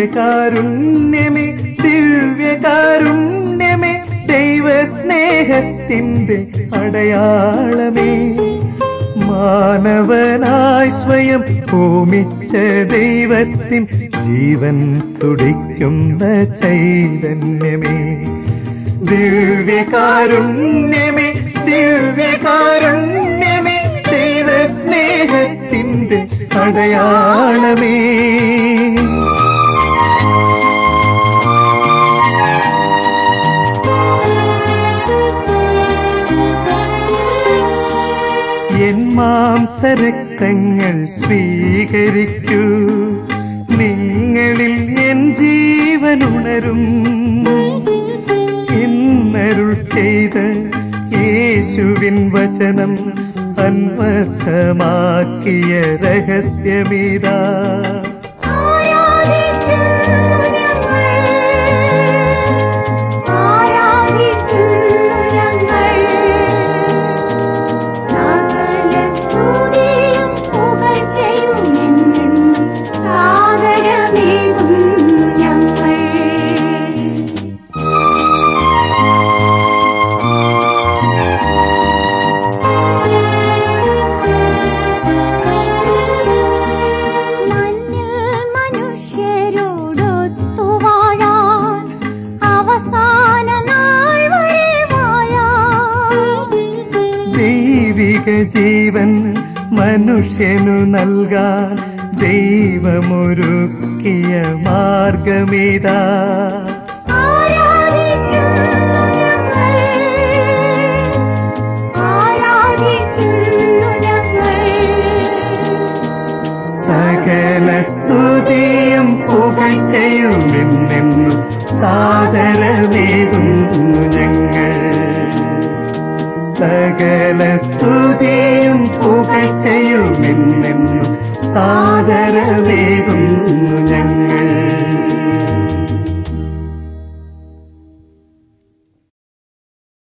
ദിവ്യകാരുണ്യമേ ദിവ്യകാരുണ്യമേ ദൈവസ്നേഹത്തിന്റെ അടയാളമേ. മാനവനായി സ്വയം ഭൂമിച്ച ദൈവത്തിൻ ജീവൻ തുടിക്കുന്ന ചൈതന്യമേ. ദിവ്യകാരുണ്യമേ ദിവ്യകാരുണ്യമേ ദൈവസ്നേഹത്തിന്റെ അടയാളമേ. എൻ മാംസരക്തങ്ങൾ സ്വീകരിക്കൂ. നിങ്ങളിൽ എൻ ജീവനുണരും. എന്നരുൾ ചെയ്ത യേശുവിൻ വചനം അന്വർത്ഥമാക്കിയ രഹസ്യമിതാ. ദൈവിക ജീവൻ മനുഷ്യനു നൽകാൻ ദൈവമൊരുക്കിയ മാർഗമിതാ. സകല സ്തുതിയും പുകഴ്ചയും നിന്നെന്നും സാദരമേകുന്നു ഞങ്ങൾ. സകല സ്തുതിയും പുകച്ചയും എന്നെന്നും സാദരമേകുന്നു ഞങ്ങൾ.